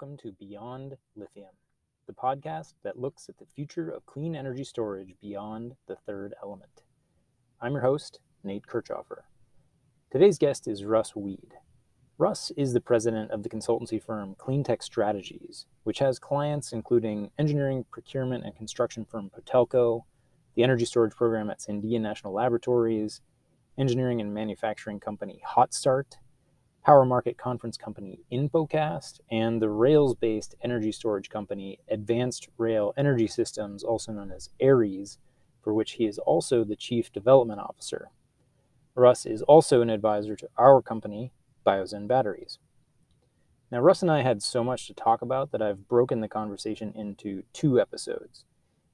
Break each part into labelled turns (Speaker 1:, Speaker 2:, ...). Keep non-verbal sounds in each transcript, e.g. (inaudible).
Speaker 1: Welcome to Beyond Lithium, the podcast that looks at the future of clean energy storage beyond the third element. I'm your host, Nate Kirchhofer. Today's guest is Russ Weed. Russ is the president of the consultancy firm Cleantech Strategies, which has clients including engineering, procurement, and construction firm Potelco, the energy storage program at Sandia National Laboratories, engineering and manufacturing company HotStart, power market conference company Infocast, and the Rails based energy storage company Advanced Rail Energy Systems, also known as ARES, for which he is also the chief development officer. Russ is also an advisor to our company, Biozen Batteries. Now, Russ and I had so much to talk about that I've broken the conversation into two episodes.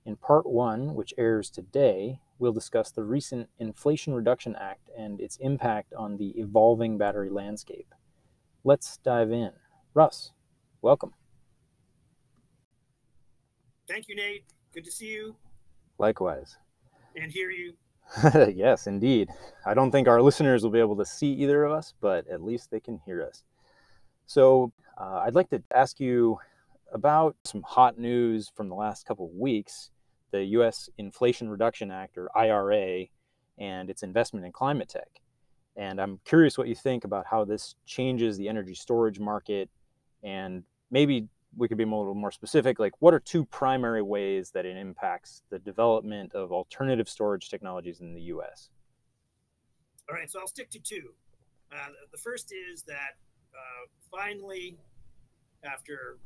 Speaker 1: In part one, which airs today, we'll discuss the recent Inflation Reduction Act and its impact on the evolving battery landscape. Let's dive in. Russ, welcome.
Speaker 2: Thank you, Nate. Good to see you.
Speaker 1: Likewise.
Speaker 2: And hear you. (laughs)
Speaker 1: yes, indeed. I don't think our listeners will be able to see either of us, but at least they can hear us. So, uh, I'd like to ask you about some hot news from the last couple of weeks the U.S. Inflation Reduction Act, or IRA, and its investment in climate tech. And I'm curious what you think about how this changes the energy storage market, and maybe we could be a little more specific. Like, what are two primary ways that it impacts the development of alternative storage technologies in the U.S.?
Speaker 2: All right, so I'll stick to two. Uh, the first is that uh, finally, after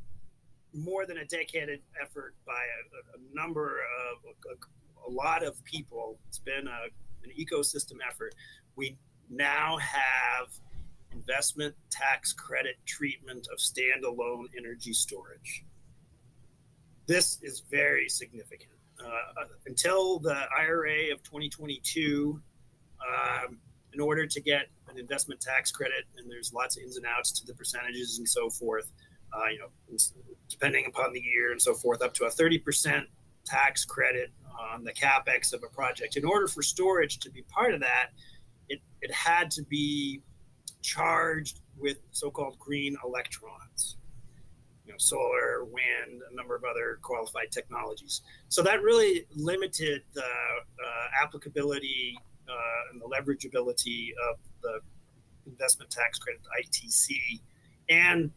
Speaker 2: more than a decade of effort by a, a number of a, a, lot of people. It's been a, an ecosystem effort. We now have investment tax credit treatment of standalone energy storage. This is very significant. Uh, until the IRA of 2022, um, in order to get an investment tax credit, and there's lots of ins and outs to the percentages and so forth, uh, you know, depending upon the year and so forth, up to a 30% tax credit on the capex of a project. In order for storage to be part of that, it, it had to be charged with so-called green electrons. You know, solar, wind, a number of other qualified technologies. So that really limited the uh, applicability uh, and the leverageability of the investment tax credit, ITC, and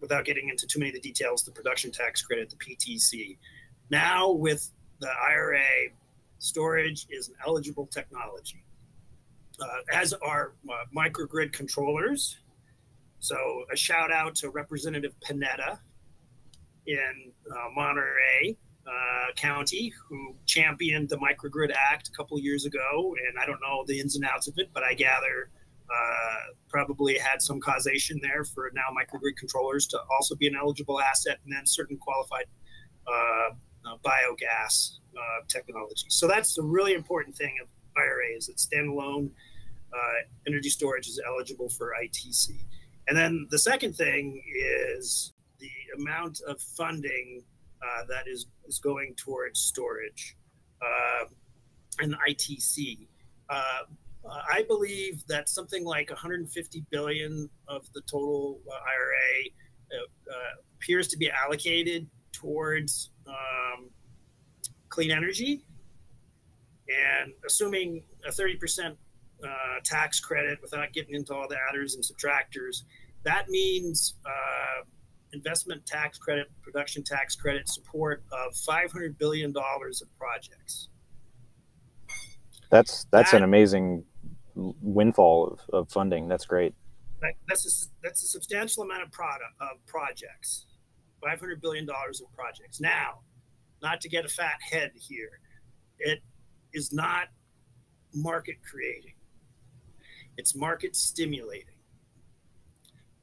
Speaker 2: without getting into too many of the details, the production tax credit, the PTC. Now, with the IRA, storage is an eligible technology, uh, as are uh, microgrid controllers. So, a shout out to Representative Panetta in uh, Monterey uh, County, who championed the Microgrid Act a couple years ago. And I don't know the ins and outs of it, but I gather uh, probably had some causation there for now microgrid controllers to also be an eligible asset, and then certain qualified uh, uh, biogas uh, technology. So that's a really important thing of IRA is that standalone uh, energy storage is eligible for ITC. And then the second thing is the amount of funding that is, is going towards storage and ITC. Uh, I believe that something like 150 billion of the total uh, IRA uh, uh, appears to be allocated towards um, clean energy, and assuming a 30% uh, tax credit without getting into all the adders and subtractors, that means uh, investment tax credit, production tax credit support of 500 billion dollars of projects.
Speaker 1: That's that's that, an amazing windfall of, of funding. That's great.
Speaker 2: That's a, that's a substantial amount of product of projects, five hundred billion dollars of projects. Now, not to get a fat head here, it is not market creating. It's market stimulating.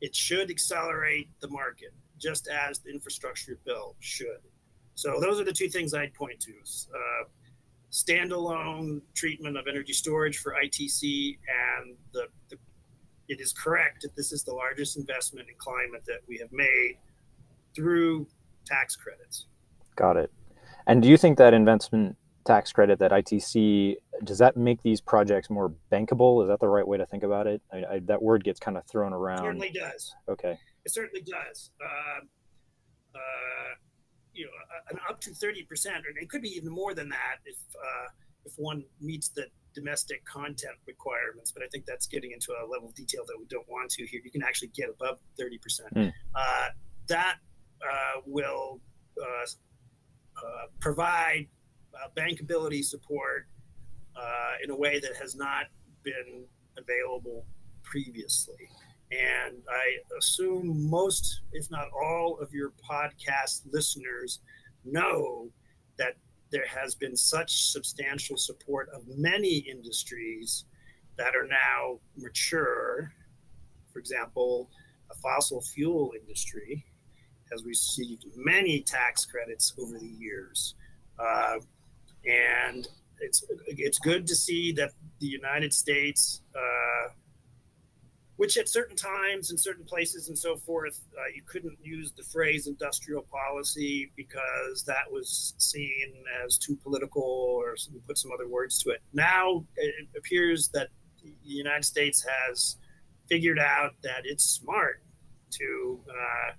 Speaker 2: It should accelerate the market, just as the infrastructure bill should. So those are the two things I'd point to. Uh, standalone treatment of energy storage for ITC, and the, the, it is correct that this is the largest investment in climate that we have made through tax credits.
Speaker 1: Got it. And do you think that investment tax credit, that ITC, does that make these projects more bankable? Is that the right way to think about it? I, I, that word gets kind of thrown around.
Speaker 2: It certainly does.
Speaker 1: Okay.
Speaker 2: It certainly does. Uh, uh, you know, an up to 30%, and it could be even more than that if, uh, if one meets the domestic content requirements. But I think that's getting into a level of detail that we don't want to here. You can actually get above 30%. Mm. that uh, will uh, uh, provide bankability support in a way that has not been available previously. And I assume most, if not all, of your podcast listeners know that there has been such substantial support of many industries that are now mature. For example, a fossil fuel industry has received many tax credits over the years. Uh, and it's, it's good to see that the United States uh, which at certain times in certain places and so forth, uh, you couldn't use the phrase industrial policy because that was seen as too political or put some other words to it. Now it appears that the United States has figured out that it's smart to uh,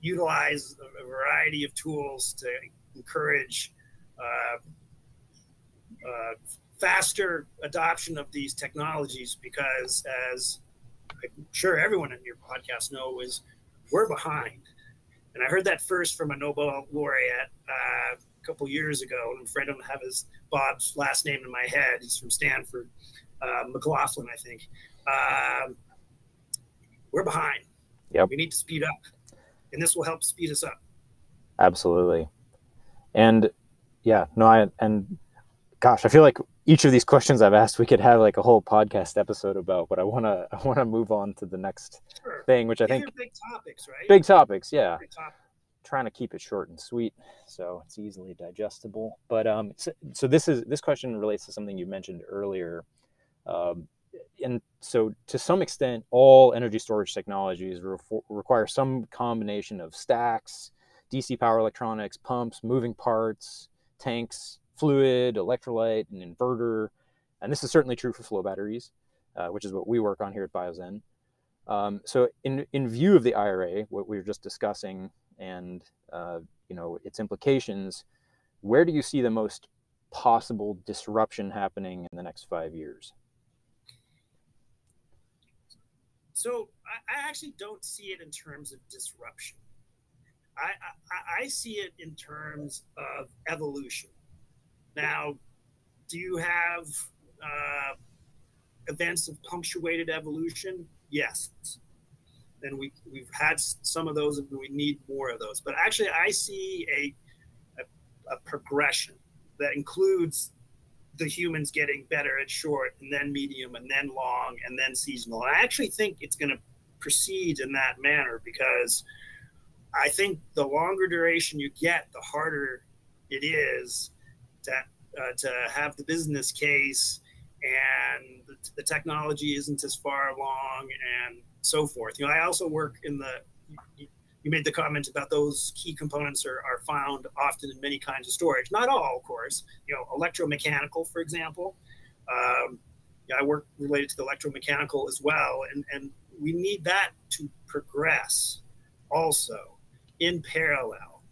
Speaker 2: utilize a, variety of tools to encourage uh, uh faster adoption of these technologies because, as I'm sure everyone in your podcast know, is we're behind. And I heard that first from a Nobel laureate uh, a couple years ago. I'm afraid I don't have his Bob's last name in my head. He's from Stanford, uh, McLaughlin, I think. Um, we're behind.
Speaker 1: Yep.
Speaker 2: We need to speed up, and this will help speed us up.
Speaker 1: Absolutely. And yeah, no, I and gosh, I feel like each of these questions I've asked, we could have like a whole podcast episode about. But I want to, (laughs) I want to move on to the next sure. thing, which I
Speaker 2: these
Speaker 1: think
Speaker 2: big topics, right?
Speaker 1: Big topics, yeah. Big topic. Trying to keep it short and sweet, so it's easily digestible. But um, so, so this is this question relates to something you mentioned earlier. Um, and so to some extent, all energy storage technologies re- require some combination of stacks, DC power electronics, pumps, moving parts, tanks, fluid, electrolyte, an inverter. And this is certainly true for flow batteries, uh, which is what we work on here at Biozen. Um, so in, in view of the IRA, what we were just discussing and uh, you know its implications, where do you see the most possible disruption happening in the next five years?
Speaker 2: So I, I actually don't see it in terms of disruption. I, I, I see it in terms of evolution. Now, do you have uh, events of punctuated evolution? Yes. And we, we've had some of those and we need more of those. But actually, I see a, a, a progression that includes the humans getting better at short and then medium and then long and then seasonal. And I actually think it's going to proceed in that manner because I think the longer duration you get, the harder it is to, uh, to have the business case and the, technology isn't as far along and so forth. You know, I also work in the, you made the comment about those key components are, are found often in many kinds of storage. Not all, of course, you know, electromechanical, for example. Um, yeah, I work related to the electromechanical as well. And, and we need that to progress also in parallel.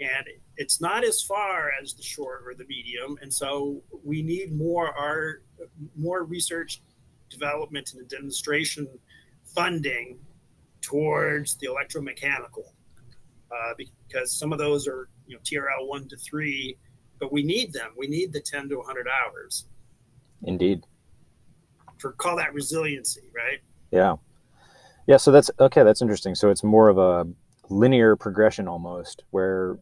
Speaker 2: And it's not as far as the short or the medium, and so we need more our more research, development, and demonstration funding towards the electromechanical, uh, because some of those are you know TRL one to three, but we need them. We need the ten to 100 hours.
Speaker 1: Indeed.
Speaker 2: For call that resiliency, right?
Speaker 1: Yeah. Yeah. So that's okay. That's interesting. So it's more of a linear progression almost, where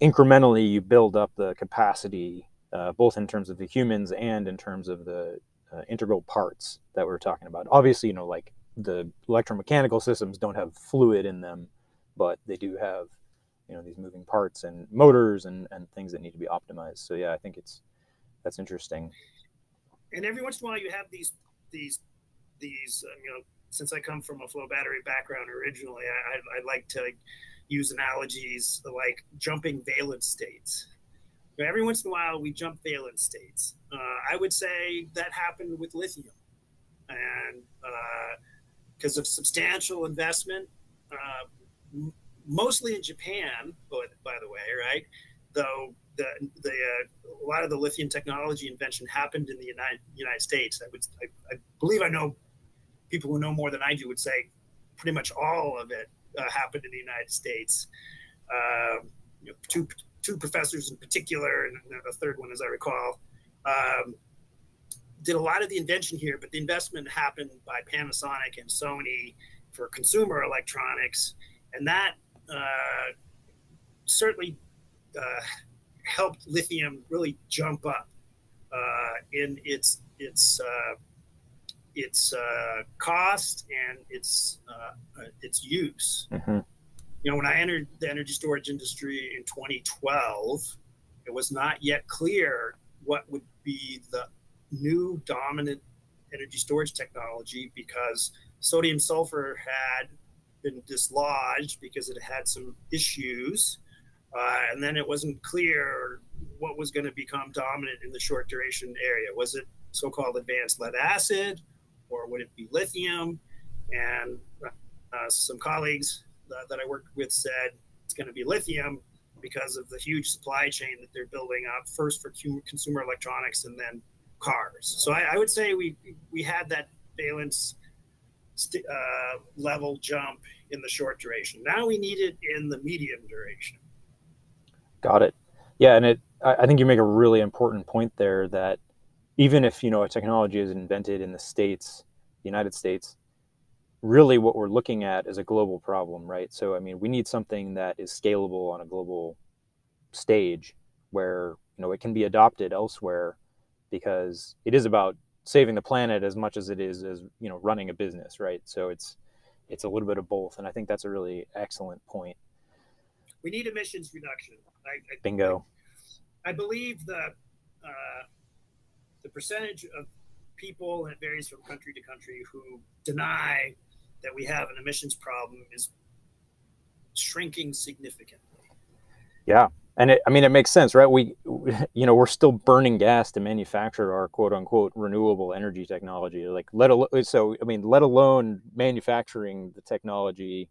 Speaker 1: incrementally you build up the capacity, uh, both in terms of the humans and in terms of the uh, integral parts that we're talking about. Obviously, you know, like the electromechanical systems don't have fluid in them, but they do have, you know, these moving parts and motors and, and things that need to be optimized. So yeah, I think it's that's interesting.
Speaker 2: And every once in a while, you have these these these uh, you know. Since I come from a flow battery background originally, I, I, I like to use analogies like jumping valence states. Every once in a while, we jump valence states. Uh, I would say that happened with lithium. And because uh, of substantial investment uh, m- mostly in Japan, but by the way, right? Though the the uh, a lot of the lithium technology invention happened in the United United States. I would I, I believe I know people who know more than I do would say pretty much all of it happened in the United States. Uh, you know, two two professors in particular, and the third one, as I recall, um, did a lot of the invention here, but the investment happened by Panasonic and Sony for consumer electronics, and that uh, certainly uh, helped lithium really jump up uh, in its its uh, its uh, cost and its uh, its use. Mm-hmm. You know, when I entered the energy storage industry in 2012, it was not yet clear what would be the new dominant energy storage technology because sodium sulfur had been dislodged because it had some issues. Uh, and then it wasn't clear what was going to become dominant in the short duration area. Was it so called advanced lead acid or would it be lithium? And uh, some colleagues that, that I worked with said it's going to be lithium because of the huge supply chain that they're building up, first for consumer electronics and then cars. So I, I would say we we had that valence st- uh, level jump in the short duration. Now we need it in the medium duration.
Speaker 1: Got it. Yeah, and it I think you make a really important point there that even if you know a technology is invented in the states, the United States, really what we're looking at is a global problem, right? So I mean, we need something that is scalable on a global stage where you know it can be adopted elsewhere because it is about saving the planet as much as it is as you know running a business right? So it's it's a little bit of both and i think that's a really excellent point.
Speaker 2: We need emissions reduction. I, I
Speaker 1: bingo.
Speaker 2: I, I, believe the uh, the percentage of people and it varies from country to country who deny that we have an emissions problem is shrinking significantly
Speaker 1: yeah and it, I mean, it makes sense, right? We, you know, we're still burning gas to manufacture our quote unquote renewable energy technology. Like, let alone, so I mean, let alone manufacturing the technology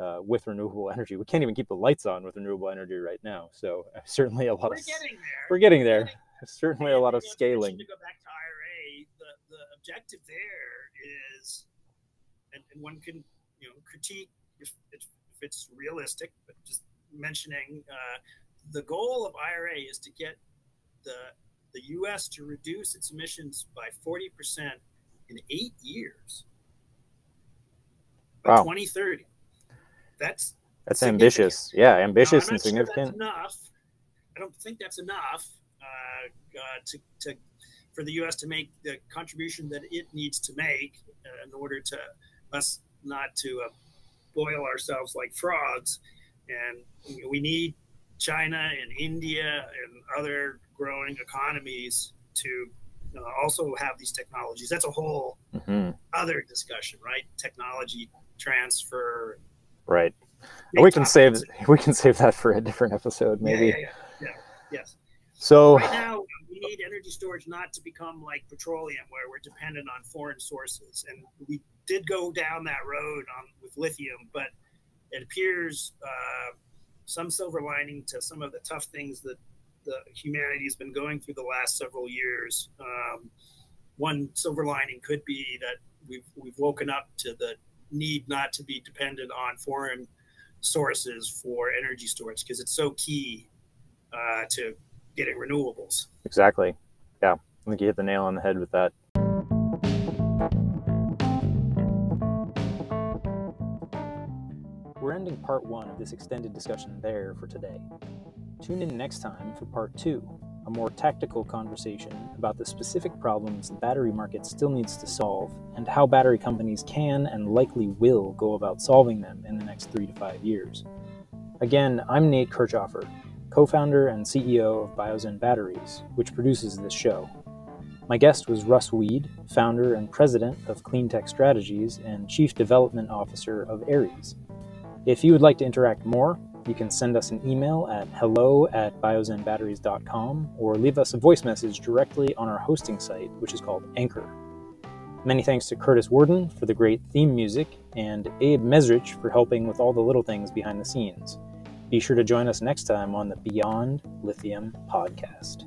Speaker 1: uh, with renewable (laughs) energy. We can't even keep the lights on with renewable energy right now. So uh, certainly a lot
Speaker 2: we're
Speaker 1: of
Speaker 2: getting there.
Speaker 1: We're getting there. Getting, certainly a lot of scaling.
Speaker 2: To go back to IRA, the, the objective there is, and, and one can you know critique if, if it's realistic, but just mentioning. Uh, the goal of IRA is to get the the U.S. to reduce its emissions by 40 percent in eight years by wow. 2030. That's
Speaker 1: that's ambitious. Yeah, ambitious and significant.
Speaker 2: Sure enough. I don't think that's enough to, to for the U.S. to make the contribution that it needs to make uh, in order to us not to uh, boil ourselves like frogs. And we need China and India and other growing economies to uh, also have these technologies. That's a whole mm-hmm. other discussion, right? Technology transfer.
Speaker 1: Right. we can save (laughs) we can save that for a different episode, maybe.
Speaker 2: Yeah, yeah, yeah. yeah. Yes.
Speaker 1: So
Speaker 2: right now we need energy storage not to become like petroleum, where we're dependent on foreign sources, and we did go down that road on with lithium, but it appears. Uh, some silver lining to some of the tough things that the humanity has been going through the last several years. Um, one silver lining could be that we've we've woken up to the need not to be dependent on foreign sources for energy storage because it's so key uh, to getting renewables.
Speaker 1: Exactly. Yeah, I think you hit the nail on the head with that. We're ending part one of this extended discussion there for today. Tune in next time for part two, a more tactical conversation about the specific problems the battery market still needs to solve and how battery companies can and likely will go about solving them in the next three to five years. Again, I'm Nate Kirchhofer, co founder and CEO of Biozen Batteries, which produces this show. My guest was Russ Weed, founder and president of Cleantech Strategies and chief development officer of ARES, if you would like to interact more, you can send us an email at hello at biozenbatteries.com or leave us a voice message directly on our hosting site, which is called Anchor. Many thanks to Curtis Warden for the great theme music and Abe Mesrich for helping with all the little things behind the scenes. Be sure to join us next time on the Beyond Lithium podcast.